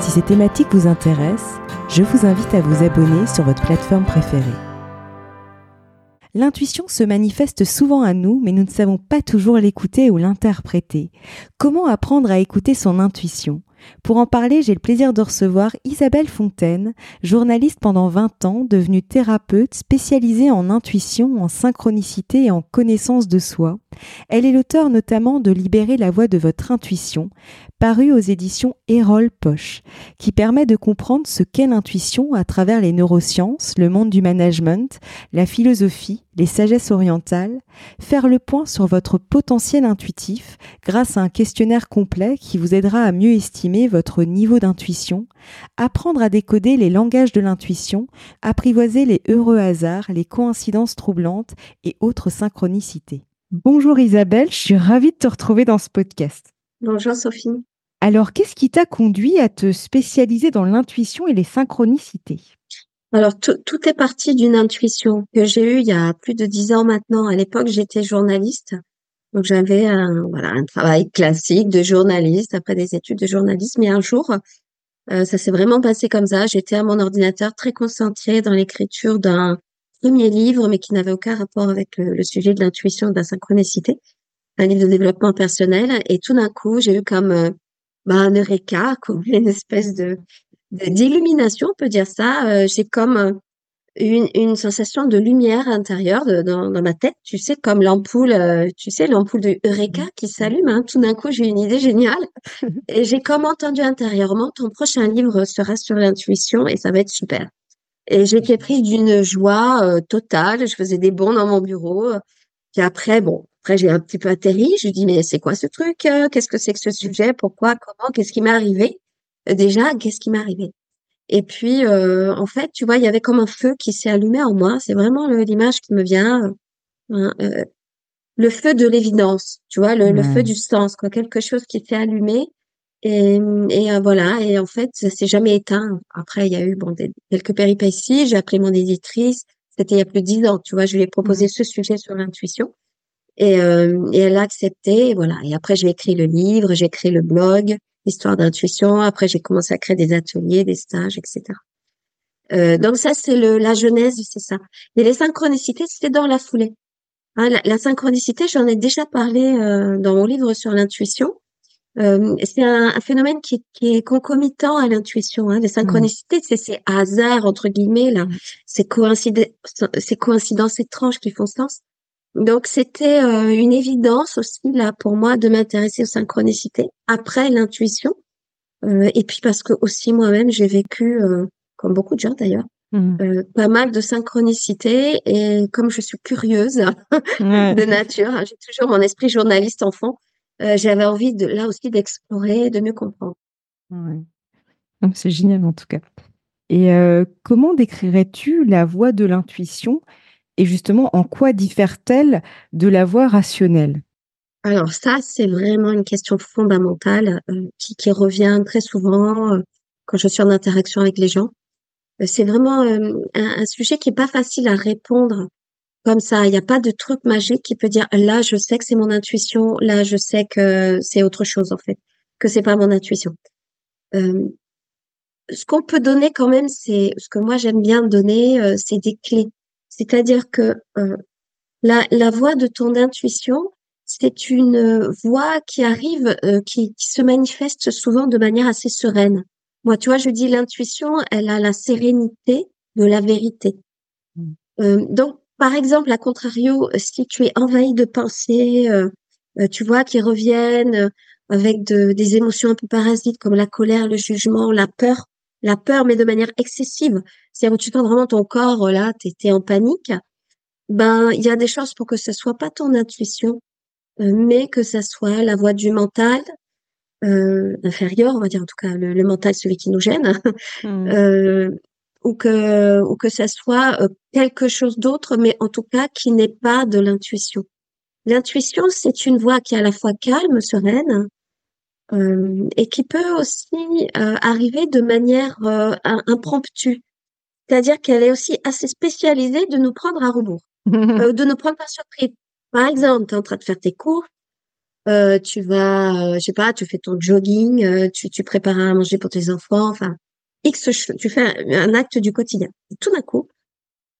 Si ces thématiques vous intéressent, je vous invite à vous abonner sur votre plateforme préférée. L'intuition se manifeste souvent à nous, mais nous ne savons pas toujours l'écouter ou l'interpréter. Comment apprendre à écouter son intuition? Pour en parler, j'ai le plaisir de recevoir Isabelle Fontaine, journaliste pendant 20 ans, devenue thérapeute spécialisée en intuition, en synchronicité et en connaissance de soi. Elle est l'auteur notamment de Libérer la voix de votre intuition, paru aux éditions Erol Poche, qui permet de comprendre ce qu'est l'intuition à travers les neurosciences, le monde du management, la philosophie, les sagesses orientales, faire le point sur votre potentiel intuitif grâce à un questionnaire complet qui vous aidera à mieux estimer votre niveau d'intuition, apprendre à décoder les langages de l'intuition, apprivoiser les heureux hasards, les coïncidences troublantes et autres synchronicités. Bonjour Isabelle, je suis ravie de te retrouver dans ce podcast. Bonjour Sophie. Alors, qu'est-ce qui t'a conduit à te spécialiser dans l'intuition et les synchronicités? Alors, tout, est parti d'une intuition que j'ai eue il y a plus de dix ans maintenant. À l'époque, j'étais journaliste. Donc, j'avais un, voilà, un travail classique de journaliste après des études de journalisme. Et un jour, euh, ça s'est vraiment passé comme ça. J'étais à mon ordinateur très concentrée dans l'écriture d'un premier livre, mais qui n'avait aucun rapport avec le, sujet de l'intuition et de la synchronicité. Un livre de développement personnel. Et tout d'un coup, j'ai eu comme euh, bah, un eureka, comme une espèce de d'illumination, on peut dire ça. Euh, j'ai comme euh, une, une, sensation de lumière intérieure dans, dans, ma tête, tu sais, comme l'ampoule, euh, tu sais, l'ampoule de Eureka qui mmh. s'allume. Hein. Tout d'un coup, j'ai une idée géniale. Et j'ai comme entendu intérieurement, ton prochain livre sera sur l'intuition et ça va être super. Et j'étais prise d'une joie totale. Je faisais des bons dans mon bureau. Puis après, bon, après, j'ai un petit peu atterri. Je dis, mais c'est quoi ce truc euh? Qu'est-ce que c'est que ce sujet? Pourquoi? Comment? Qu'est-ce qui m'est arrivé? Euh, Déjà, qu'est-ce qui m'est arrivé? Et puis, euh, en fait, tu vois, il y avait comme un feu qui s'est allumé en moi. C'est vraiment l'image qui me vient. Hein, le feu de l'évidence, tu vois, le, feu du sens, quoi, quelque chose qui s'est allumé et, et voilà. Et en fait, ça s'est jamais éteint. Après, il y a eu bon quelques péripéties. J'ai appelé mon éditrice. C'était il y a plus de dix ans, tu vois. Je lui ai proposé ce sujet sur l'intuition. Et, euh, et elle a accepté, voilà. Et après, j'ai écrit le livre, j'ai écrit le blog, Histoire d'intuition. Après, j'ai commencé à créer des ateliers, des stages, etc. Euh, donc ça, c'est le la genèse, c'est ça. Mais les synchronicités, c'était dans la foulée. Hein, la, synchronicité, j'en ai déjà parlé euh, dans mon livre sur l'intuition. Euh, c'est un, un, phénomène qui, qui, est concomitant à l'intuition. Hein. Les synchronicités, c'est ces hasards entre guillemets là, ces coïncidences, ces coïncidences étranges qui font sens. Donc c'était euh, une évidence aussi là pour moi de m'intéresser aux synchronicités après l'intuition euh, et puis parce que aussi moi-même j'ai vécu euh, comme beaucoup de gens d'ailleurs mmh. pas mal de synchronicités et comme je suis curieuse de nature, hein, j'ai toujours mon esprit journaliste enfant, j'avais envie de là aussi d'explorer, de mieux comprendre. C'est génial en tout cas. Et comment décrirais-tu la voie de l'intuition et justement, en quoi diffère-t-elle de la voie rationnelle? Alors ça, c'est vraiment une question fondamentale euh, qui, qui, revient très souvent euh, quand je suis en interaction avec les gens. Euh, c'est vraiment un, un, sujet qui est pas facile à répondre comme ça. Il n'y a pas de truc magique qui peut dire là, je sais que c'est mon intuition, là, je sais que c'est autre chose en fait, que c'est pas mon intuition. ce qu'on peut donner quand même, c'est ce que moi j'aime bien donner, c'est des clés c'est-à-dire que euh, la, la voix de ton intuition, c'est une euh, voix qui arrive, euh, qui, qui, se manifeste souvent de manière assez sereine. Moi, tu vois, je dis l'intuition, elle a la sérénité de la vérité. Euh, donc, par exemple, à contrario, si tu es envahi de pensées, tu vois, qui reviennent avec de, des émotions un peu parasites comme la colère, le jugement, la peur, la peur, mais de manière excessive. C'est-à-dire où tu sens vraiment ton corps, là, tu étais en panique. Ben, il y a des chances pour que ce soit pas ton intuition, euh, mais que ça soit la voix du mental, euh, inférieur, on va dire en tout cas le, le mental, celui qui nous gêne, mmh. euh, ou que ou que ça soit euh, quelque chose d'autre, mais en tout cas qui n'est pas de l'intuition. L'intuition, c'est une voix qui est à la fois calme, sereine, euh, et qui peut aussi euh, arriver de manière impromptue. C'est-à-dire qu'elle est aussi assez spécialisée de nous prendre à rebours, de nous prendre par surprise. Par exemple, tu es en train de faire tes cours, euh, tu vas, euh, je sais pas, tu fais ton jogging, euh, tu, tu prépares à manger pour tes enfants, enfin, X, tu fais un, acte du quotidien. Et tout d'un coup,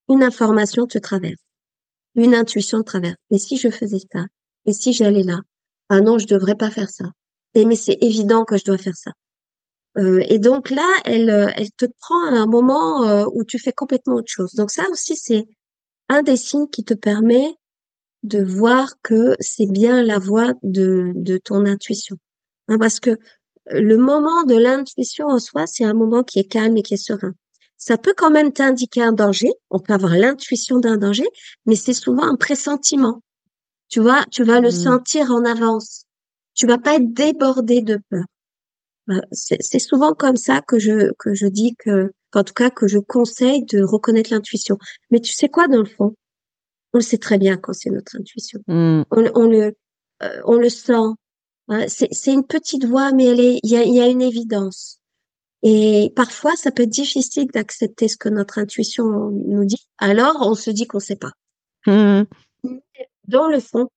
une information te traverse, une intuition te traverse. Mais si je faisais ça, et si j'allais là, ah non, je devrais pas faire ça. Et mais c'est évident que je dois faire ça. Euh, et donc là, elle, elle te prend à un moment où tu fais complètement autre chose. Donc ça aussi, c'est un des signes qui te permet de voir que c'est bien la voix de, de ton intuition. Hein, parce que le moment de l'intuition en soi, c'est un moment qui est calme et qui est serein. Ça peut quand même t'indiquer un danger. On peut avoir l'intuition d'un danger, mais c'est souvent un pressentiment. Tu vois, tu vas le mmh. sentir en avance. Tu vas pas être débordé de peur. Euh, c'est souvent comme ça que je que je dis que, qu'en tout cas que je conseille de reconnaître l'intuition. Mais tu sais quoi dans le fond? On le sait très bien quand c'est notre intuition. Mmh. On, le, euh, on le sent. Hein. C'est une petite voix, mais elle est, il y a, y a, une évidence. Et parfois, ça peut être difficile d'accepter ce que notre intuition nous dit. Alors, on se dit qu'on ne sait pas. Mmh. Dans le fond,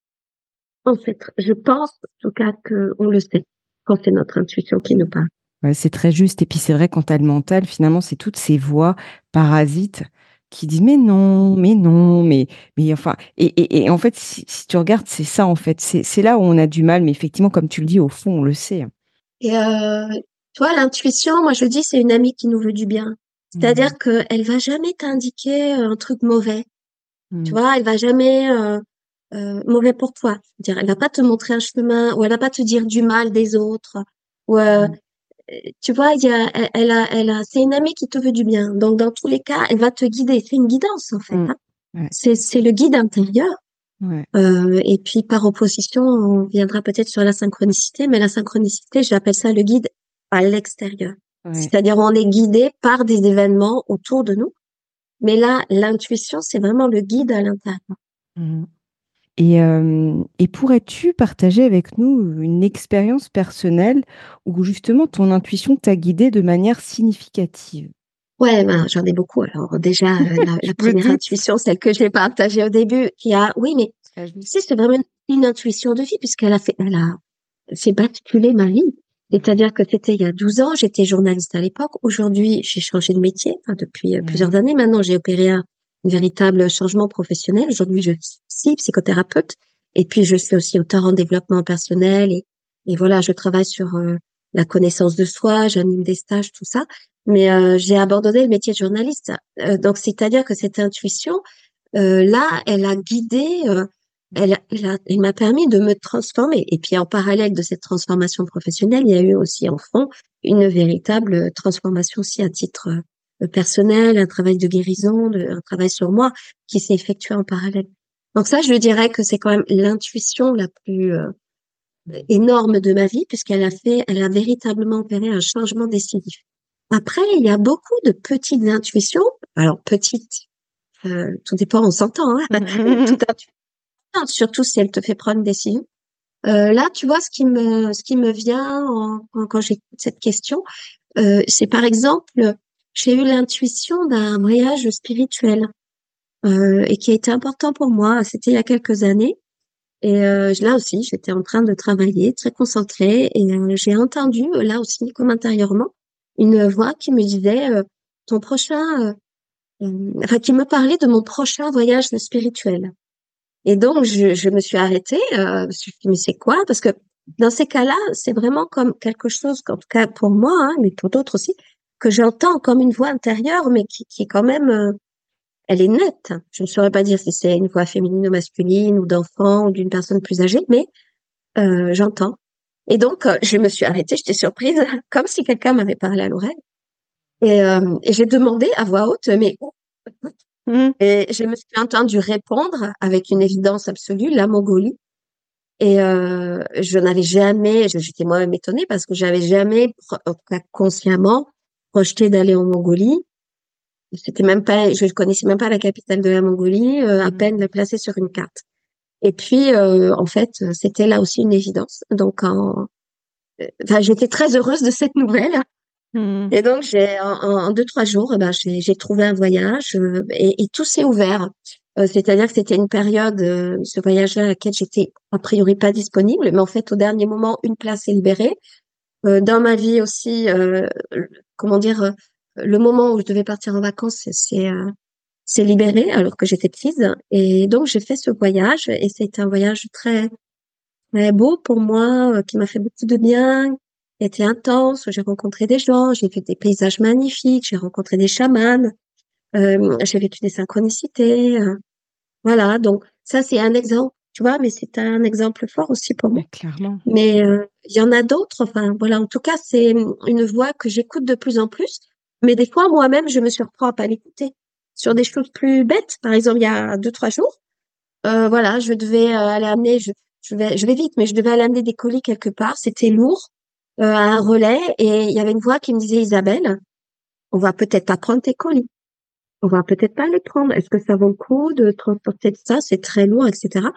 en fait, je pense en tout cas qu'on le sait quand c'est notre intuition qui nous parle. Ouais, c'est très juste. Et puis c'est vrai, quand tu as le mental, finalement, c'est toutes ces voix parasites qui disent mais non, mais non, mais mais enfin et, et, en fait si, tu regardes c'est ça en fait c'est là où on a du mal mais effectivement comme tu le dis au fond on le sait. Et euh, toi l'intuition moi je dis c'est une amie qui nous veut du bien c'est-à-dire mmh. que elle va jamais t'indiquer un truc mauvais mmh. tu vois elle va jamais euh, euh, mauvais pour toi dire elle va pas te montrer un chemin ou elle va pas te dire du mal des autres ou euh, mmh tu vois, il y a, elle a, elle a, c'est une amie qui te veut du bien. Donc, dans tous les cas, elle va te guider. C'est une guidance, en fait. Mmh. Hein. C'est, c'est le guide intérieur. Euh, et puis, par opposition, on viendra peut-être sur la synchronicité, mais la synchronicité, j'appelle ça le guide à l'extérieur. C'est-à-dire, on est guidé par des événements autour de nous. Mais là, l'intuition, c'est vraiment le guide à l'intérieur. Mmh. Et, et pourrais-tu partager avec nous une expérience personnelle où justement ton intuition t'a guidé de manière significative? Ouais, ben, j'en ai beaucoup. Alors déjà, la, première intuition, celle que j'ai partagée au début, qui a, oui, mais c'est vraiment une, intuition de vie puisqu'elle a fait, elle a fait basculer ma vie. C'est-à-dire que c'était il y a 12 ans, j'étais journaliste à l'époque. Aujourd'hui, j'ai changé de métier depuis plusieurs années. Maintenant, j'ai opéré un, véritable changement professionnel. Aujourd'hui, je suis psychothérapeute et puis je suis aussi auteur en développement personnel et, voilà, je travaille sur euh, la connaissance de soi, j'anime des stages, tout ça. Mais euh, j'ai abandonné le métier de journaliste. Euh, donc, c'est-à-dire que cette intuition, là, elle a guidé, elle, elle, elle m'a permis de me transformer. Et puis, en parallèle de cette transformation professionnelle, il y a eu aussi en fond une véritable transformation aussi à titre personnel, un travail de guérison, un travail sur moi qui s'est effectué en parallèle. Donc ça, je dirais que c'est quand même l'intuition la plus euh, énorme de ma vie puisqu'elle a fait, elle a véritablement opéré un changement décisif. Après, il y a beaucoup de petites intuitions. Alors petites, euh, tout dépend, on s'entend. Hein tout surtout si elle te fait prendre une décision. Euh, là, tu vois, ce qui me, ce qui me vient quand j'écoute cette question, euh, c'est par exemple j'ai eu l'intuition d'un voyage spirituel euh, et qui a été important pour moi. C'était il y a quelques années. Et euh, là aussi, j'étais en train de travailler, très concentrée, et euh, j'ai entendu, là aussi, comme intérieurement, une voix qui me disait euh, ton prochain, euh, enfin, qui me parlait de mon prochain voyage spirituel. Et donc, je, je me suis arrêtée. je me suis dit, mais c'est quoi? Parce que dans ces cas-là, c'est vraiment comme quelque chose, en tout cas pour moi, hein, mais pour d'autres aussi, que j'entends comme une voix intérieure, mais qui, qui est quand même, euh, elle est nette. Je ne saurais pas dire si c'est une voix féminine ou masculine ou d'enfant ou d'une personne plus âgée, mais euh, j'entends. Et donc, euh, je me suis arrêtée, j'étais surprise, comme si quelqu'un m'avait parlé à l'oreille. Et, et j'ai demandé à voix haute, mais où? Mmh. Et je me suis entendue répondre avec une évidence absolue, la Mongolie. Et euh, je n'avais jamais, j'étais moi-même étonnée parce que j'avais jamais consciemment projeté d'aller en Mongolie. C'était même pas, je ne connaissais même pas la capitale de la Mongolie, euh, à mmh. peine placée sur une carte. Et puis, euh, en fait, c'était là aussi une évidence. Donc, en, enfin, j'étais très heureuse de cette nouvelle. Mmh. Et donc, j'ai en, deux trois jours, ben, j'ai trouvé un voyage et, et tout s'est ouvert. Euh, c'est-à-dire que c'était une période, euh, ce voyage-là, à laquelle j'étais a priori pas disponible, mais en fait, au dernier moment, une place est libérée. Euh, dans ma vie aussi, comment dire, le moment où je devais partir en vacances, c'est c'est libéré alors que j'étais prise. Et donc, j'ai fait ce voyage et c'était un voyage très, très beau pour moi, qui m'a fait beaucoup de bien, qui était intense. J'ai rencontré des gens, j'ai vu des paysages magnifiques, j'ai rencontré des chamans, euh, j'ai vécu des synchronicités. Euh, voilà, donc ça c'est un exemple, tu vois, mais c'est un exemple fort aussi pour moi. clairement. Mais euh, il y en a d'autres. Enfin, voilà, en tout cas, c'est une voix que j'écoute de plus en plus. Mais des fois, moi-même, je me surprends à pas l'écouter sur des choses plus bêtes. Par exemple, il y a deux trois jours, euh, voilà, je devais aller amener, je, je vais, je vais vite, mais je devais aller amener des colis quelque part. C'était lourd, à un relais, et il y avait une voix qui me disait Isabelle, on va peut-être pas prendre tes colis on va peut-être pas les prendre. Est-ce que ça vaut le coup de transporter ça? C'est très lourd, etc.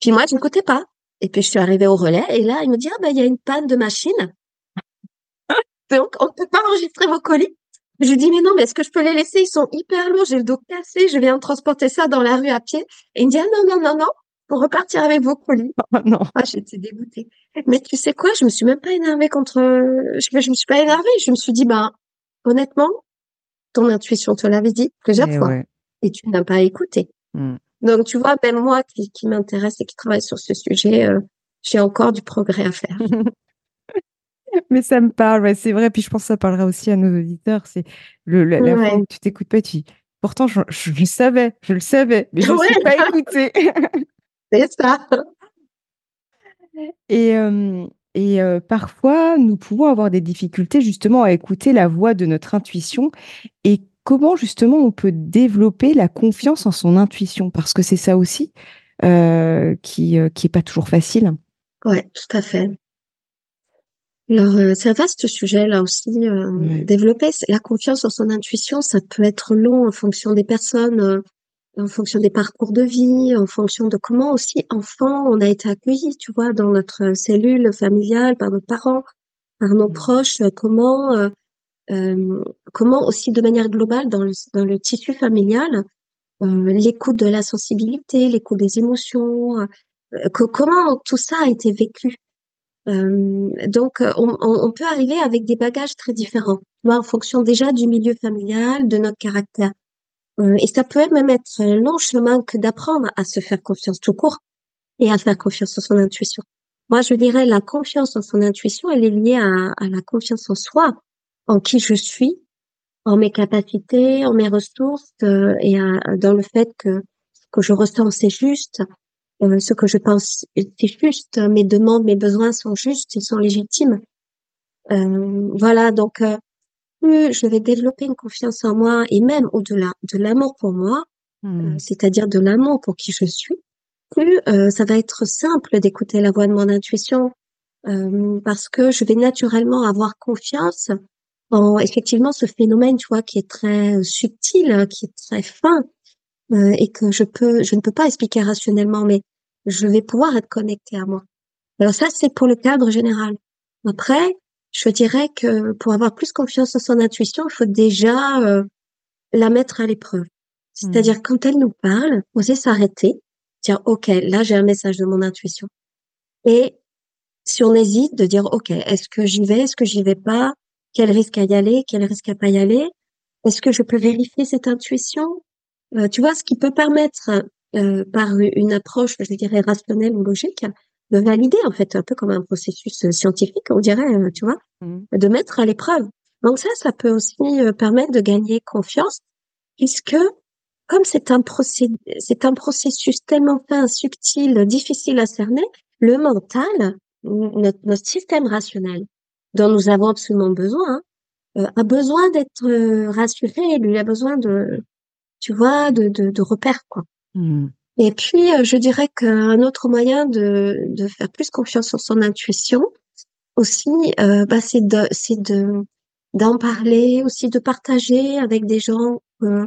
Puis moi, je n'écoutais pas. Et puis, je suis arrivée au relais et là, il me dit, ah, ben, il y a une panne de machine. Donc, on ne peut pas enregistrer vos colis. Je lui dis, mais non, mais est-ce que je peux les laisser? Ils sont hyper lourds. J'ai le dos cassé. Je viens transporter ça dans la rue à pied. Et il me dit, ah, non, non, non, non. Pour repartir avec vos colis. Oh, non. Ah, j'étais dégoûtée. Mais tu sais quoi? Je me suis même pas énervée contre, je, je me suis pas énervée. Je me suis dit, ben, honnêtement, ton intuition te l'avait dit plusieurs eh fois et tu n'as pas écouté. Hmm. Donc, tu vois, même moi qui, qui m'intéresse et qui travaille sur ce sujet, euh, j'ai encore du progrès à faire. Mais ça me parle, c'est vrai. Puis je pense que ça parlera aussi à nos auditeurs. C'est le, la, fois où tu t'écoutes pas, tu dis, pourtant je, le savais, je le savais, mais je ne suis pas écouté. c'est ça. Et, euh, et parfois, nous pouvons avoir des difficultés justement à écouter la voix de notre intuition et comment justement on peut développer la confiance en son intuition? Parce que c'est ça aussi euh, qui qui est pas toujours facile. Ouais, tout à fait. Alors c'est un vaste sujet là aussi. Développer la confiance en son intuition, ça peut être long en fonction des personnes en fonction des parcours de vie, en fonction de comment aussi enfant on a été accueilli, tu vois, dans notre cellule familiale par nos parents, par nos proches, comment euh, euh, comment aussi de manière globale dans le, dans le tissu familial, euh, l'écoute de la sensibilité, l'écoute des émotions, que, comment tout ça a été vécu? donc on, peut arriver avec des bagages très différents, en fonction déjà du milieu familial, de notre caractère. Euh, et ça peut même être un long chemin que d'apprendre à se faire confiance tout court et à faire confiance en son intuition. Moi, je dirais la confiance en son intuition, elle est liée à la confiance en soi, en qui je suis, en mes capacités, en mes ressources euh, et dans le fait que ce que je ressens c'est juste, euh, ce que je pense c'est juste, mes demandes, mes besoins sont justes, ils sont légitimes. Euh, voilà, donc plus je vais développer une confiance en moi et même au-delà de l'amour pour moi, euh, hmm. c'est-à-dire de l'amour pour qui je suis, plus euh, ça va être simple d'écouter la voix de mon intuition euh, parce que je vais naturellement avoir confiance en effectivement ce phénomène, tu vois, qui est très subtil, qui est très fin et que je peux, je ne peux pas expliquer rationnellement, mais je vais pouvoir être connecté à moi. Alors ça, c'est pour le cadre général. Après, je dirais que pour avoir plus confiance en son intuition, il faut déjà euh, la mettre à l'épreuve. C'est-à-dire mmh. quand elle nous parle, oser s'arrêter, dire OK, là j'ai un message de mon intuition. Et si on hésite, de dire OK, est-ce que j'y vais, est-ce que j'y vais pas, quel risque à y aller, quel risque à pas y aller, est-ce que je peux vérifier cette intuition? Euh, Tu vois, ce qui peut permettre euh, par une approche, je dirais rationnelle ou logique, de valider en fait un peu comme un processus euh, scientifique on dirait euh, tu vois mmh. de mettre à l'épreuve. Donc ça ça peut aussi euh, permettre de gagner confiance puisque comme c'est un c'est un processus tellement fin subtil difficile à cerner le mental notre, notre système rationnel dont nous avons absolument besoin hein, a besoin d'être rassuré lui a besoin de tu vois de de, de repères quoi mmh. Et puis, je dirais qu'un autre moyen de, de faire plus confiance sur son intuition aussi, bah, c'est de, c'est de, d'en parler, aussi de partager avec des gens. Euh,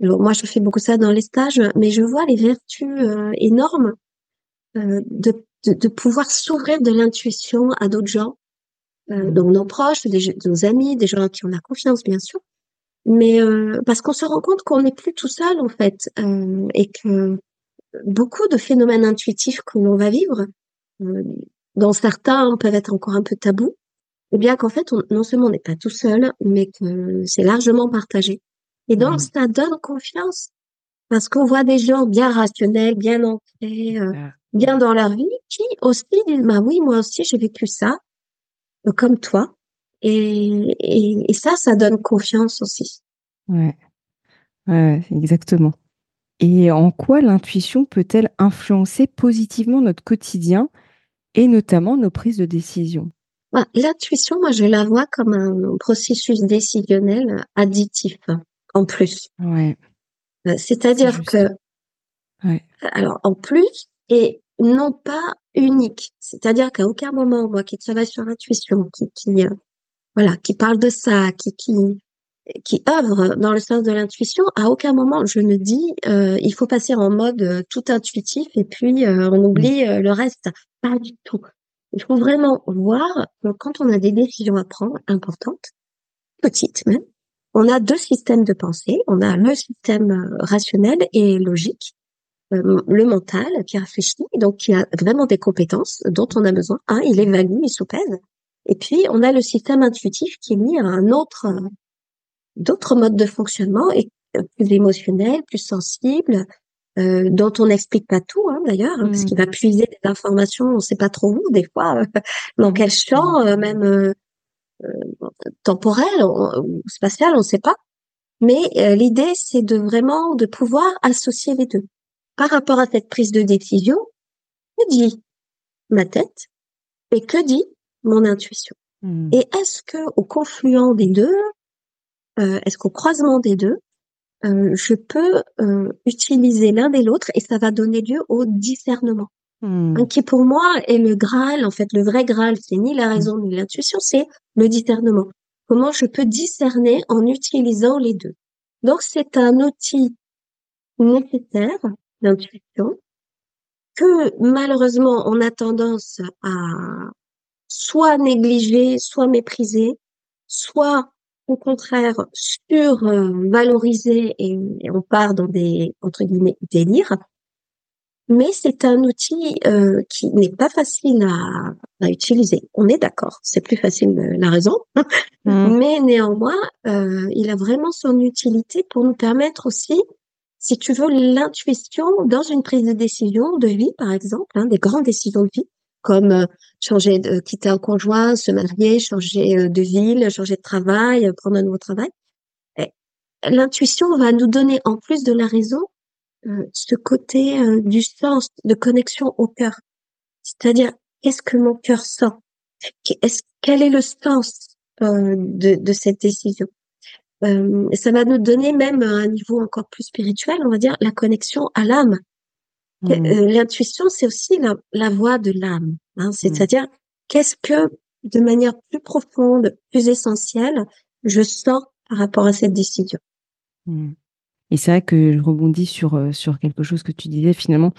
moi, je fais beaucoup ça dans les stages, mais je vois les vertus euh, énormes euh, de, de, de, pouvoir s'ouvrir de l'intuition à d'autres gens, euh, donc nos proches, des, nos amis, des gens qui ont la confiance, bien sûr. Mais euh, parce qu'on se rend compte qu'on n'est plus tout seul en fait, euh, et que beaucoup de phénomènes intuitifs que l'on va vivre, dont certains peuvent être encore un peu tabous, eh bien qu'en fait, on, non seulement on n'est pas tout seul, mais que c'est largement partagé. Et donc, mmh. ça donne confiance parce qu'on voit des gens bien rationnels, bien ancrés, euh, bien dans leur vie, qui aussi disent, bah oui, moi aussi j'ai vécu ça, euh, comme toi. Et, et, et, ça, ça donne confiance aussi. Ouais, ouais exactement. Et en quoi l'intuition peut-elle influencer positivement notre quotidien et notamment nos prises de décision? Bah, L'intuition, moi, je la vois comme un processus décisionnel additif, en plus. Ouais. Euh, c'est-à-dire que, ouais. alors, en plus, et non pas unique. C'est-à-dire qu'à aucun moment, moi, qui travaille sur l'intuition, qui, qui euh, voilà, qui parle de ça, qui, qui, qui œuvre dans le sens de l'intuition, à aucun moment je ne dis euh, il faut passer en mode euh, tout intuitif et puis euh, on oublie le reste. Pas du tout. Il faut vraiment voir que quand on a des décisions à prendre importantes, petites même, on a deux systèmes de pensée. On a le système rationnel et logique, euh, le mental qui réfléchit, donc qui a vraiment des compétences dont on a besoin. Un, il évalue, il soupèse. Et puis, on a le système intuitif qui est mis à un autre, d'autres modes de fonctionnement et euh, plus émotionnel, plus sensible, euh, dont on n'explique pas tout hein, d'ailleurs, hein, parce qu'il va puiser des informations, on ne sait pas trop où des fois, euh, dans quel champ, euh, même euh, temporel ou spatial, on ne sait pas. Mais l'idée, c'est de vraiment de pouvoir associer les deux. Par rapport à cette prise de décision, que dit ma tête et que dit mon intuition? Mmh. Et est-ce que au confluent des deux, est-ce qu'au croisement des deux, euh, je peux euh, utiliser l'un et l'autre et ça va donner lieu au discernement? Mmh. Qui pour moi est le Graal, en fait, le vrai Graal, c'est ni la mmh. raison ni l'intuition, c'est le discernement. Comment je peux discerner en utilisant les deux? Donc c'est un outil nécessaire que malheureusement on a tendance à soit négliger, soit mépriser, soit au contraire survalorisé et, et on part dans des entre guillemets délires. Mais c'est un outil euh, qui n'est pas facile à, à utiliser. On est d'accord, c'est plus facile euh, la raison, mmh. mais néanmoins, euh, il a vraiment son utilité pour nous permettre aussi, si tu veux, l'intuition dans une prise de décision de vie, par exemple, hein, des grandes décisions de vie, comme euh, changer de quitter un conjoint, se marier, changer euh, de ville, changer de travail, euh, prendre un nouveau travail. L'intuition va nous donner en plus de la raison ce côté du sens de connexion au cœur. C'est-à-dire qu'est-ce que mon cœur sent? Est quel est le sens de, de cette décision? Ça va nous donner même à un niveau encore plus spirituel, on va dire la connexion à l'âme. Mmh. Euh, l'intuition, c'est aussi la, la, voix de l'âme. Hein, mmh. C'est-à-dire, qu'est-ce que, de manière plus profonde, plus essentielle, je sens par rapport à cette décision? Mmh. Et c'est vrai que je rebondis sur, euh, sur quelque chose que tu disais finalement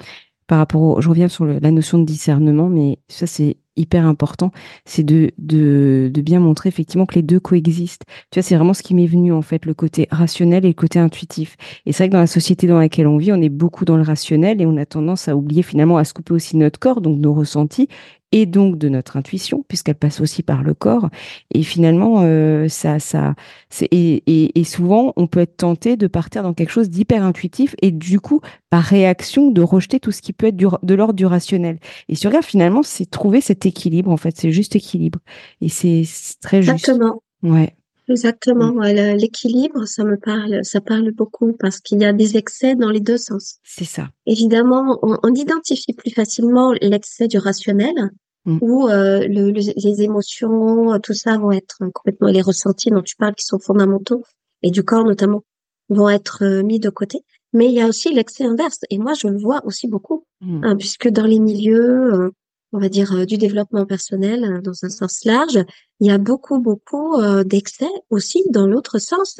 par rapport au, je reviens sur la notion de discernement, mais ça c'est hyper important, c'est de, de, de, bien montrer effectivement que les deux coexistent. Tu vois, c'est vraiment ce qui m'est venu en fait, le côté rationnel et le côté intuitif. Et c'est vrai que dans la société dans laquelle on vit, on est beaucoup dans le rationnel et on a tendance à oublier finalement à se couper aussi notre corps, donc nos ressentis, et donc de notre intuition, puisqu'elle passe aussi par le corps. Et finalement, euh, ça, ça, et, et, et, souvent, on peut être tenté de partir dans quelque chose d'hyper intuitif et du coup, par réaction, de rejeter tout ce qui peut être du, de l'ordre du rationnel. Et sur là, finalement, c'est trouver cet équilibre, en fait, c'est juste équilibre. Et c'est très juste. Exactement. Ouais. Exactement. Mm. L'équilibre, ça me parle, ça parle beaucoup parce qu'il y a des excès dans les deux sens. C'est ça. Évidemment, on, on, identifie plus facilement l'excès du rationnel mm. où euh, le, les émotions, tout ça vont être complètement les ressentis dont tu parles qui sont fondamentaux et du corps notamment vont être euh, mis de côté. Mais il y a aussi l'excès inverse. Et moi, je le vois aussi beaucoup, mmh. hein, puisque dans les milieux, euh, on va dire, euh, du développement personnel, hein, dans un sens large, il y a beaucoup, beaucoup euh, d'excès aussi dans l'autre sens,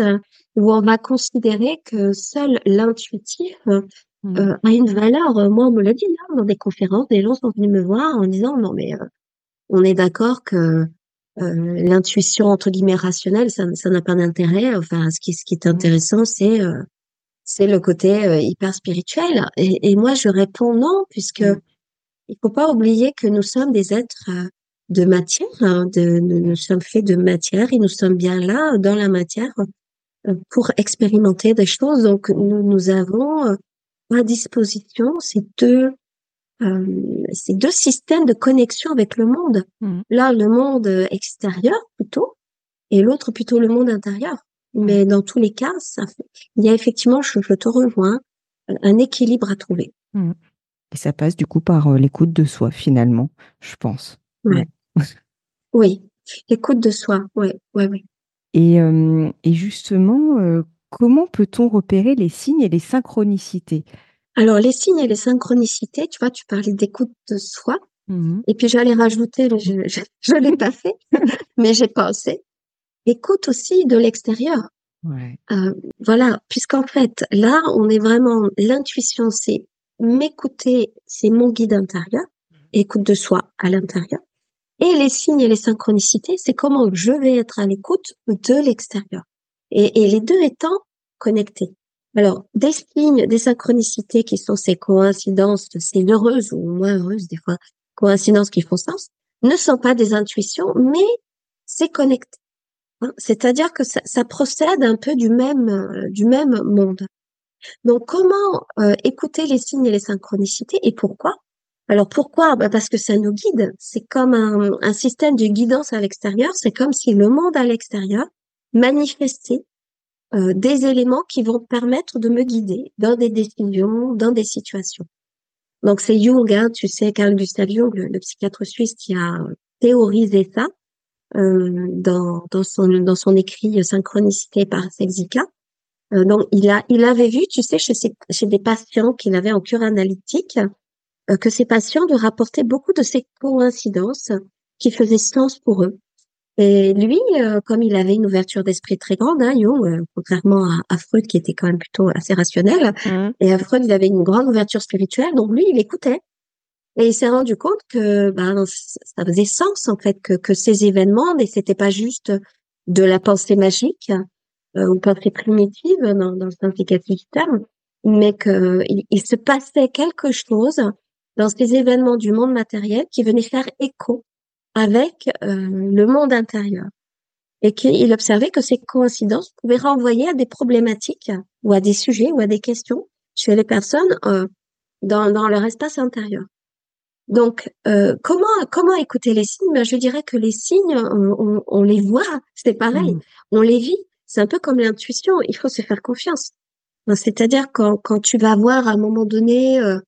où on va considérer que seul l'intuitif mmh. a une valeur. Moi, on me l'a dit hein, dans des conférences, des gens sont venus me voir en disant, non, mais on est d'accord que l'intuition entre guillemets rationnelle, ça, ça n'a pas d'intérêt. Enfin, ce qui, ce qui est mmh. intéressant, c'est c'est le côté euh, hyper spirituel. Et, et, moi, je réponds non, puisque mm. Il faut pas oublier que nous sommes des êtres euh, de matière, hein, de, nous, sommes faits de matière et nous sommes bien là dans la matière euh, pour expérimenter des choses. Donc, nous, nous avons à disposition ces deux ces deux systèmes de connexion avec le monde. Mm. Là, le monde extérieur plutôt, et l'autre plutôt le monde intérieur. Mais dans tous les cas, ça il y a effectivement, je, te rejoins, un équilibre à trouver. Mmh. Et ça passe du coup par euh, l'écoute de soi, finalement, je pense. oui, l'écoute de soi, oui, oui, oui. Et, et justement, euh, comment peut-on repérer les signes et les synchronicités? Alors, les signes et les synchronicités, tu vois, tu parlais d'écoute de soi. Mmh et puis j'allais rajouter, je ne l'ai pas fait, mais j'ai pensé, écoute aussi de l'extérieur. Euh, voilà, puisqu'en fait, là, on est vraiment, l'intuition, c'est m'écouter, c'est mon guide intérieur, écoute de soi à l'intérieur. Et les signes et les synchronicités, c'est comment je vais être à l'écoute de l'extérieur. Et, et les deux étant connectés. Alors, des signes, des synchronicités qui sont ces coïncidences, ces heureuses ou moins heureuses, des fois, coïncidences qui font sens, ne sont pas des intuitions, mais c'est connecté. Hein, c'est-à-dire que ça, ça, procède un peu du même, euh, du même monde. Donc, comment euh, écouter les signes et les synchronicités et pourquoi? Alors, pourquoi? Bah Parce que ça nous guide. C'est comme un, un, système de guidance à l'extérieur. C'est comme si le monde à l'extérieur manifestait euh, des éléments qui vont permettre de me guider dans des décisions, dans des situations. Donc, c'est Jung, hein, tu sais, Carl Gustav Jung, le psychiatre suisse, qui a théorisé ça. Euh, dans, dans, son, dans son écrit Synchronicité par Sexica. Euh, donc, il, a, il avait vu, tu sais, chez, chez des patients qu'il avait en cure analytique, euh, que ces patients lui rapportaient beaucoup de ces coïncidences qui faisaient sens pour eux. Et lui, comme il avait une ouverture d'esprit très grande, hein, Jung, contrairement à, Freud qui était quand même plutôt assez rationnel, mmh. et à Freud il avait une grande ouverture spirituelle, donc lui il écoutait. Et il s'est rendu compte que ben, ça faisait sens en fait que, que ces événements, c'était pas juste de la pensée magique euh, ou pensée primitive dans, dans le terme, mais que il, se passait quelque chose dans ces événements du monde matériel qui venaient faire écho avec euh, le monde intérieur et qu'il observait que ces coïncidences pouvaient renvoyer à des problématiques ou à des sujets ou à des questions chez les personnes euh, dans, dans leur espace intérieur. Donc, euh, comment comment écouter les signes? Ben, Je dirais que les signes, on, on, les voit, c'est pareil, mmh. on les vit. C'est un peu comme l'intuition, il faut se faire confiance. C'est-à-dire quand, quand tu vas voir à un moment donné, euh,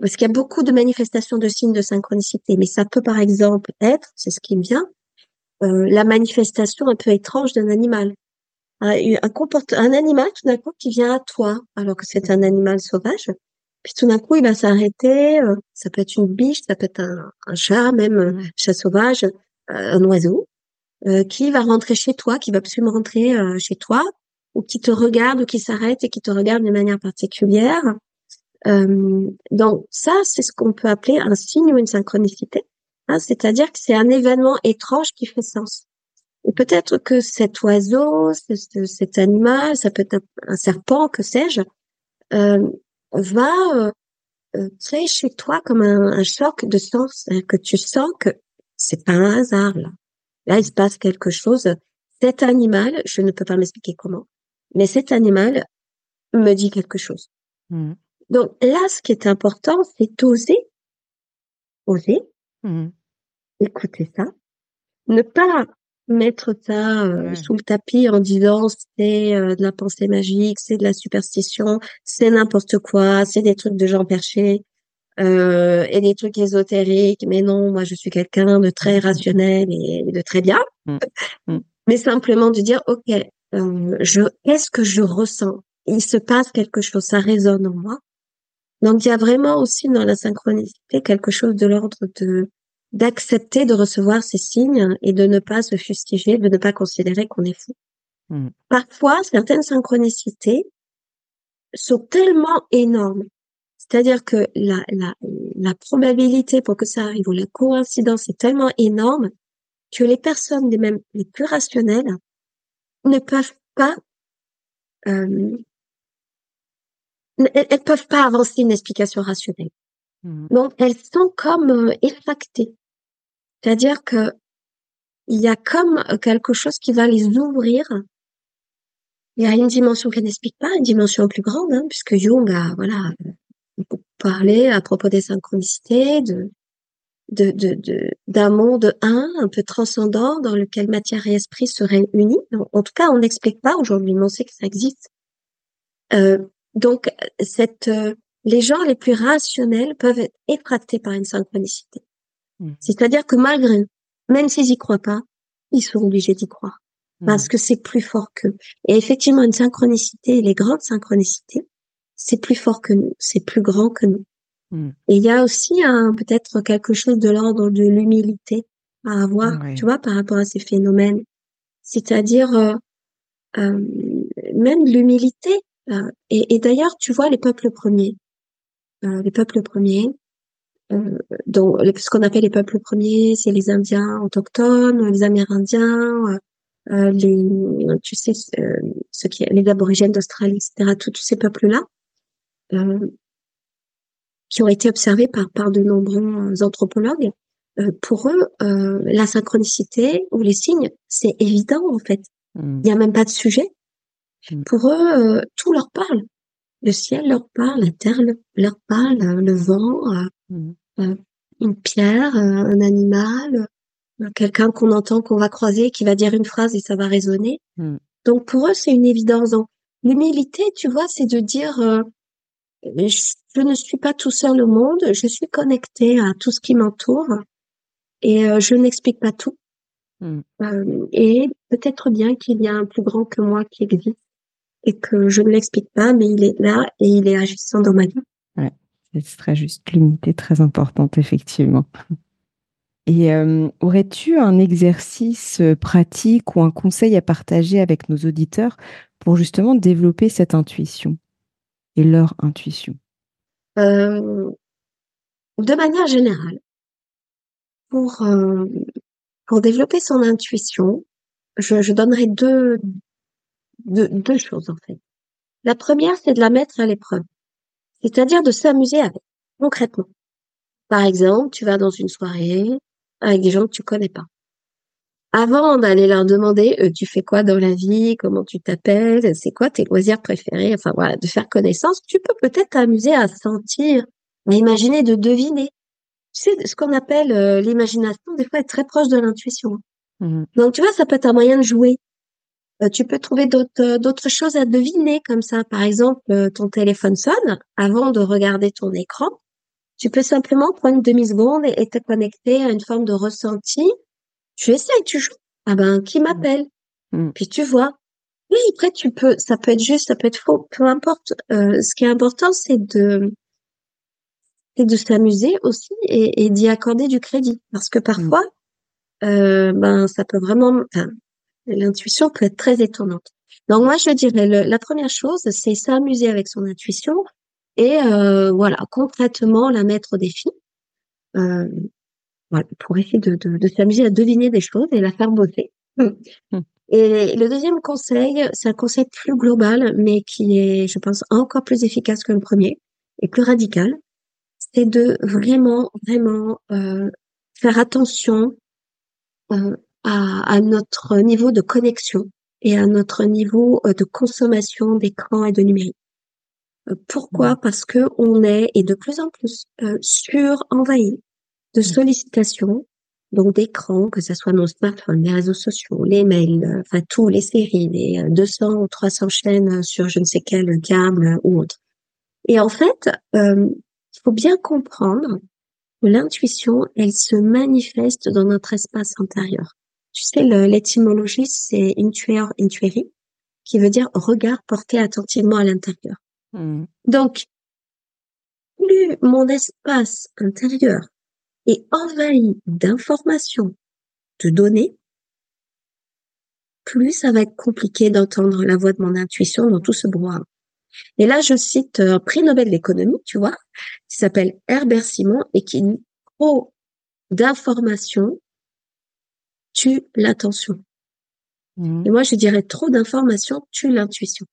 parce qu'il y a beaucoup de manifestations de signes de synchronicité, mais ça peut par exemple être, c'est ce qui me vient, euh, la manifestation un peu étrange d'un animal. Un, un, un animal tout d'un coup qui vient à toi, alors que c'est un animal sauvage, puis tout d'un coup, il va s'arrêter. Euh, ça peut être une biche, ça peut être un, chat, même un chat sauvage, euh, un oiseau, euh, qui va rentrer chez toi, qui va absolument rentrer chez toi, ou qui te regarde, ou qui s'arrête et qui te regarde de manière particulière. donc ça, c'est ce qu'on peut appeler un signe ou une synchronicité. Hein, C'est-à-dire que c'est un événement étrange qui fait sens. Et peut-être que cet oiseau, cet animal, ça peut être un, serpent, que sais-je, euh, va euh, euh, créer chez toi comme un, choc de sens, hein, que tu sens que c'est pas un hasard là. Là, il se passe quelque chose. Cet animal, je ne peux pas m'expliquer comment, mais cet animal me dit quelque chose. Mmh. Donc là, ce qui est important, c'est oser, oser, mmh. écouter ça, ne pas mettre ça euh, sous le tapis en disant c'est euh, de la pensée magique, c'est de la superstition, c'est n'importe quoi, c'est des trucs de gens perchés euh, et des trucs ésotériques. Mais non, moi je suis quelqu'un de très rationnel et de très bien. Mmh. Mmh. Mais simplement de dire ok, je qu'est-ce que je ressens? Il se passe quelque chose, ça résonne en moi. Donc il y a vraiment aussi dans la synchronicité quelque chose de l'ordre de d'accepter de recevoir ces signes et de ne pas se fustiger, de ne pas considérer qu'on est fou. Hmm. Parfois, certaines synchronicités sont tellement énormes, c'est-à-dire que la, la, la probabilité pour que ça arrive ou la coïncidence est tellement énorme que les personnes, les mêmes les plus rationnelles, ne peuvent pas euh, elles, elles peuvent pas avancer une explication rationnelle. Mmh. Donc elles sont comme euh, effactées. C'est-à-dire que il y a comme quelque chose qui va les ouvrir. Il y a une dimension qu'elle n'explique pas, une dimension plus grande, hein, puisque Jung a voilà parlé à propos des synchronicités, de d'un monde un, un peu transcendant, dans lequel matière et esprit seraient unis. En tout cas, on n'explique pas aujourd'hui, mais on sait que ça existe. Euh, donc, cette, euh, les gens les plus rationnels peuvent être effractés par une synchronicité. Mmh. C'est-à-dire que malgré eux, même s'ils y croient pas, ils sont obligés d'y croire mmh. parce que c'est plus fort qu'eux. Et effectivement, une synchronicité, les grandes synchronicités, c'est plus fort que nous, c'est plus grand que nous. Mm. Et il y a aussi un peut-être quelque chose de l'ordre de l'humilité à avoir, tu vois, par rapport à ces phénomènes. C'est-à-dire euh, euh, même l'humilité. Euh, et, et d'ailleurs, tu vois, les peuples premiers, les peuples premiers, donc ce qu'on appelle les peuples premiers, c'est les Indiens autochtones, les Amérindiens, les, tu sais, ceux qui, les aborigènes d'Australie, etc. Tous ces peuples-là qui ont été observés par, par de nombreux anthropologues, euh, pour eux, euh, la synchronicité ou les signes, c'est évident en fait. Hmm. Il n'y a même pas de sujet. Hmm. Pour eux, euh, tout leur parle. Le ciel leur parle, la terre leur parle, le vent, hmm. une pierre, un animal, quelqu'un qu'on entend, qu'on va croiser, qui va dire une phrase et ça va résonner. Donc pour eux, c'est une évidence. L'humilité, tu vois, c'est de dire je ne suis pas tout seul au monde, je suis connectée à tout ce qui m'entoure et euh, je n'explique pas tout. Hmm. Euh, et peut-être bien qu'il y a un plus grand que moi qui existe et que je ne l'explique pas, mais il est là et il est agissant dans ma vie. Ouais, c'est très juste, l'unité très importante, effectivement. Et euh, aurais-tu un exercice pratique ou un conseil à partager avec nos auditeurs pour justement développer cette intuition? Et leur intuition? Euh, De manière générale, pour, euh, pour développer son intuition, je, je donnerai deux choses en fait. La première, c'est de la mettre à l'épreuve, c'est-à-dire de s'amuser avec, concrètement. Par exemple, tu vas dans une soirée avec des gens que tu connais pas avant d'aller leur demander euh, tu fais quoi dans la vie, comment tu t'appelles, c'est quoi tes loisirs préférés, enfin voilà, de faire connaissance, tu peux peut-être t'amuser à sentir, à imaginer, de deviner. Tu sais, ce qu'on appelle euh, l'imagination, des fois, est très proche de l'intuition. Mmh. Donc, tu vois, ça peut être un moyen de jouer. Euh, tu peux trouver d'autres d'autres choses à deviner comme ça. Par exemple, ton téléphone sonne avant de regarder ton écran. Tu peux simplement prendre une demi-seconde et te connecter à une forme de ressenti tu essayes, tu joues. Ah ben, qui mmh. m'appelle mmh. Puis tu vois. Oui, après, tu peux, ça peut être juste, ça peut être faux, peu importe. Euh, ce qui est important, c'est de, c'est de s'amuser aussi et, et d'y accorder du crédit. Parce que mmh. parfois, euh, ben, ça peut vraiment, enfin, l'intuition peut être très étonnante. Donc moi, je dirais, la première chose, c'est s'amuser avec son intuition et euh, voilà, concrètement la mettre au défi. Euh, pour essayer de, de, s'amuser à deviner des choses et la faire bosser. Hum. Et le deuxième conseil, c'est un conseil plus global, mais qui est, je pense, encore plus efficace que le premier et plus radical. C'est de vraiment, vraiment euh, faire attention euh, à, à, notre niveau de connexion et à notre niveau euh, de consommation d'écran et de numérique. Pourquoi? Parce que on est et de plus en plus sur envahi de mmh. sollicitations, donc d'écran, que ce soit nos smartphones, les réseaux sociaux, les mails, euh, enfin tous, les séries, les 200 euh, ou 300 chaînes sur je ne sais quel câble ou autre. Et en fait, euh, il faut bien comprendre que l'intuition, elle se manifeste dans notre espace intérieur. Tu sais, l'étymologie, c'est intuer, intueri. qui veut dire regard porté attentivement à l'intérieur. Mmh. Donc, plus mon espace intérieur est envahi d'informations, de données, plus ça va être compliqué d'entendre la voix de mon intuition dans tout ce brouhaha. Et là, je cite un prix Nobel d'économie, tu vois, qui s'appelle Herbert Simon et qui dit trop d'informations tue l'attention. Mmh. Et moi, je dirais trop d'informations tue l'intuition.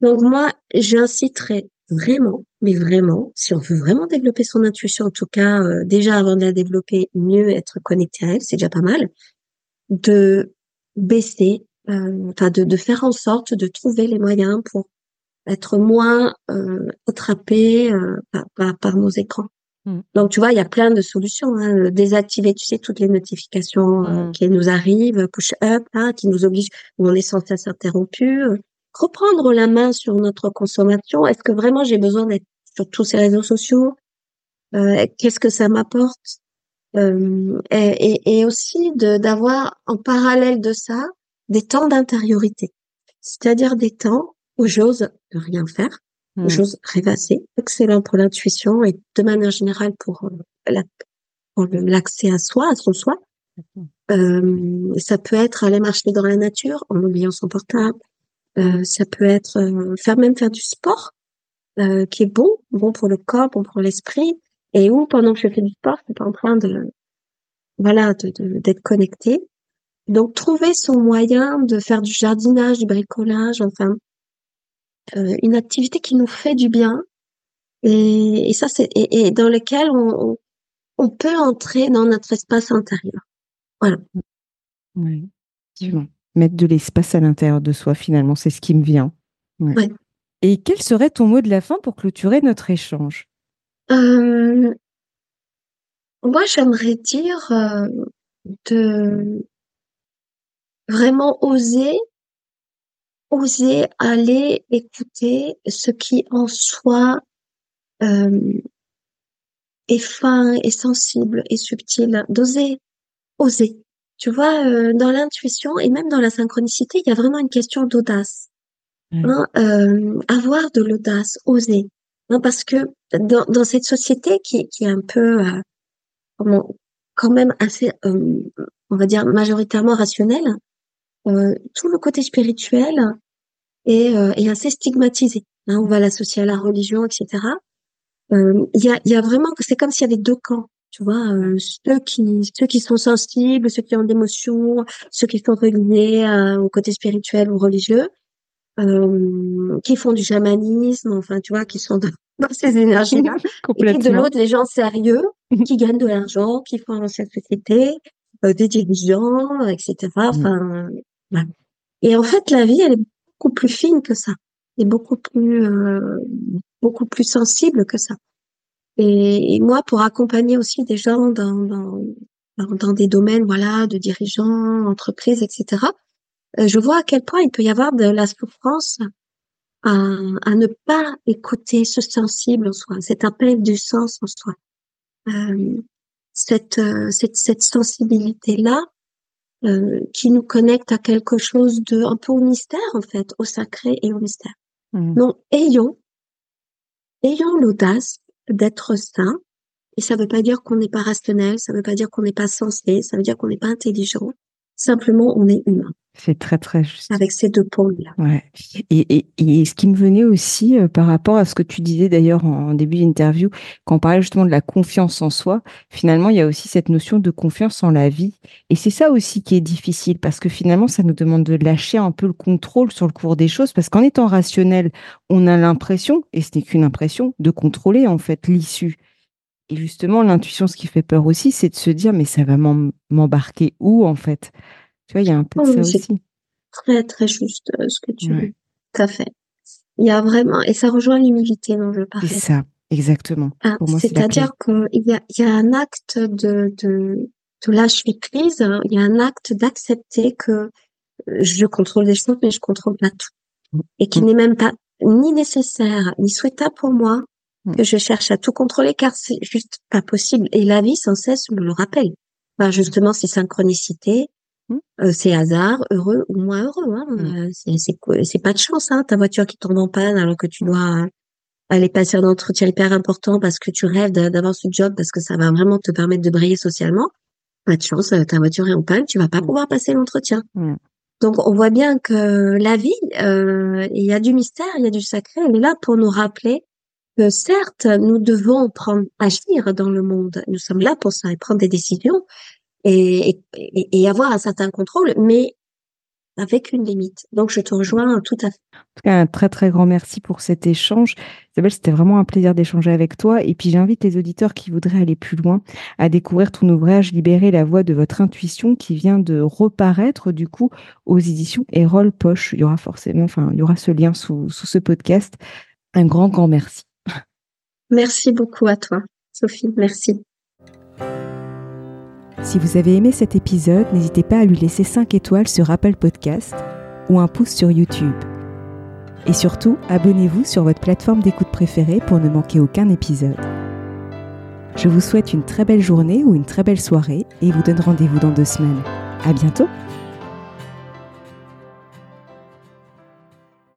Donc moi, j'inciterais vraiment, mais vraiment, si on veut vraiment développer son intuition, en tout cas, euh, déjà avant de la développer, mieux être connecté à elle, c'est déjà pas mal, de baisser, euh, enfin de, de faire en sorte de trouver les moyens pour être moins euh, attrapé euh, par, par, par nos écrans. Mm. Donc tu vois, il y a plein de solutions. Hein. Désactiver, tu sais, toutes les notifications Mm. qui nous arrivent, push up, hein, qui nous obligent, où on est interrompu. euh, Reprendre la main sur notre consommation. Est-ce que vraiment j'ai besoin d'être sur tous ces réseaux sociaux? Euh, Qu'est-ce que ça m'apporte? Euh, et, et, et aussi de d'avoir en parallèle de ça des temps d'intériorité, c'est-à-dire des temps où j'ose rien faire, Mmh. où j'ose rêvasser, excellent pour l'intuition et de manière générale pour, euh, la- pour l'accès à soi, à son soi. Euh, ça peut être aller marcher dans la nature en oubliant son portable. Euh, ça peut être euh, faire même faire du sport euh, qui est bon, bon pour le corps, bon pour l'esprit, et où pendant que je fais du sport, je suis pas en train de voilà de de- d'être connecté. Donc trouver son moyen de faire du jardinage, du bricolage, enfin euh, une activité qui nous fait du bien et, et ça c'est et, et dans lequel on, on peut entrer dans notre espace intérieur. Oui, effectivement. Mettre de l'espace à l'intérieur de soi, finalement, c'est ce qui me vient. Ouais. Ouais. Et quel serait ton mot de la fin pour clôturer notre échange? Euh, moi, j'aimerais dire euh, de vraiment oser, oser aller écouter ce qui en soi euh, est fin, est sensible, est subtil, d'oser, oser. Tu vois, euh, dans l'intuition et même dans la synchronicité, il y a vraiment une question d'audace. Ouais. Hein, euh, avoir de l'audace, oser. Hein, parce que dans, dans cette société qui, qui est un peu, euh, comment, quand même assez, euh, on va dire majoritairement rationnelle, euh, tout le côté spirituel est, euh, est assez stigmatisé. Hein, on va l'associer à la religion, etc. Euh, Il y, a, il y a vraiment, c'est comme s'il y avait deux camps. Tu vois, euh, ceux qui ceux qui sont sensibles, ceux qui ont d'émotions, ceux qui sont reliés euh, au côté spirituel ou religieux, euh, qui font du chamanisme, enfin, tu vois, qui sont dans, dans ces énergies-là. Et puis de l'autre, les gens sérieux, qui gagnent de l'argent, qui font dans cette société, euh, des dirigeants, etc. Enfin, voilà. Et en fait, la vie, elle est beaucoup plus fine que ça. Et beaucoup plus, euh, beaucoup plus sensible que ça. Et, et moi, pour accompagner aussi des gens dans, dans, dans, des domaines, voilà, de dirigeants, entreprises, etc., euh, je vois à quel point il peut y avoir de la souffrance à, à ne pas écouter ce sensible en soi, cet appel du sens en soi. Euh, cette, euh, cette, cette sensibilité-là euh, qui nous connecte à quelque chose de un peu au mystère, en fait, au sacré et au mystère. Mm. Donc, ayons, ayons l'audace d'être sain. Et ça veut pas dire qu'on n'est pas rationnel, ça veut pas dire qu'on n'est pas sensé, ça veut dire qu'on n'est pas intelligent. Simplement, on est humain, C'est très, très juste. avec ces deux pôles-là. Ouais. Et, et, et ce qui me venait aussi euh, par rapport à ce que tu disais d'ailleurs en, en début d'interview, quand on parlait justement de la confiance en soi, finalement, il y a aussi cette notion de confiance en la vie. Et c'est ça aussi qui est difficile parce que finalement, ça nous demande de lâcher un peu le contrôle sur le cours des choses parce qu'en étant rationnel, on a l'impression, et ce n'est qu'une impression, de contrôler en fait l'issue. Et justement, l'intuition, ce qui fait peur aussi, c'est de se dire, mais ça va m'em- m'embarquer où en fait? Tu vois, il y a un peu de ça c'est aussi. Très, très juste euh, ce que tu Ouais. dis. Tout à fait. Il y a vraiment, et ça rejoint l'humilité dont je C'est parlais. ça, exactement. Ah, c'est. C'est-à-dire qu'il y a, il y a un acte de, de, de lâcher prise, hein. il y a un acte d'accepter que euh, je contrôle des choses, mais je contrôle pas tout. Et qui Mm. n'est même pas ni nécessaire, ni souhaitable pour moi. Que je cherche à tout contrôler, car c'est juste pas possible. Et la vie, sans cesse, me le rappelle. Enfin, justement, ces synchronicités, Euh, c'est hasard, heureux ou moins heureux. Hein. Mm. Euh, c'est c'est c'est pas de chance. Hein. Ta voiture qui tombe en panne alors que tu dois aller passer un entretien hyper important parce que tu rêves d'a- d'avoir ce job parce que ça va vraiment te permettre de briller socialement. Pas de chance, euh, ta voiture est en panne, tu vas pas Mm. pouvoir passer l'entretien. Mm. Donc on voit bien que la vie, euh, il y a du mystère, il y a du sacré. Elle est là pour nous rappeler que certes, nous devons agir dans le monde. Nous sommes là pour ça et prendre des décisions et avoir un certain contrôle, mais avec une limite. Donc je te rejoins tout à fait. En tout cas, un très très grand merci pour cet échange. Isabelle, c'était vraiment un plaisir d'échanger avec toi. Et puis j'invite les auditeurs qui voudraient aller plus loin à découvrir ton ouvrage Libérer la voix de votre intuition qui vient de reparaître du coup aux éditions Erol Poche. Il y aura forcément, enfin, il y aura ce lien sous, sous ce podcast. Un grand grand merci. Merci beaucoup à toi, Sophie. Merci. Si vous avez aimé cet épisode, n'hésitez pas à lui laisser 5 étoiles sur Apple Podcast ou un pouce sur YouTube. Et surtout, abonnez-vous sur votre plateforme d'écoute préférée pour ne manquer aucun épisode. Je vous souhaite une très belle journée ou une très belle soirée et vous donne rendez-vous dans deux semaines. À bientôt!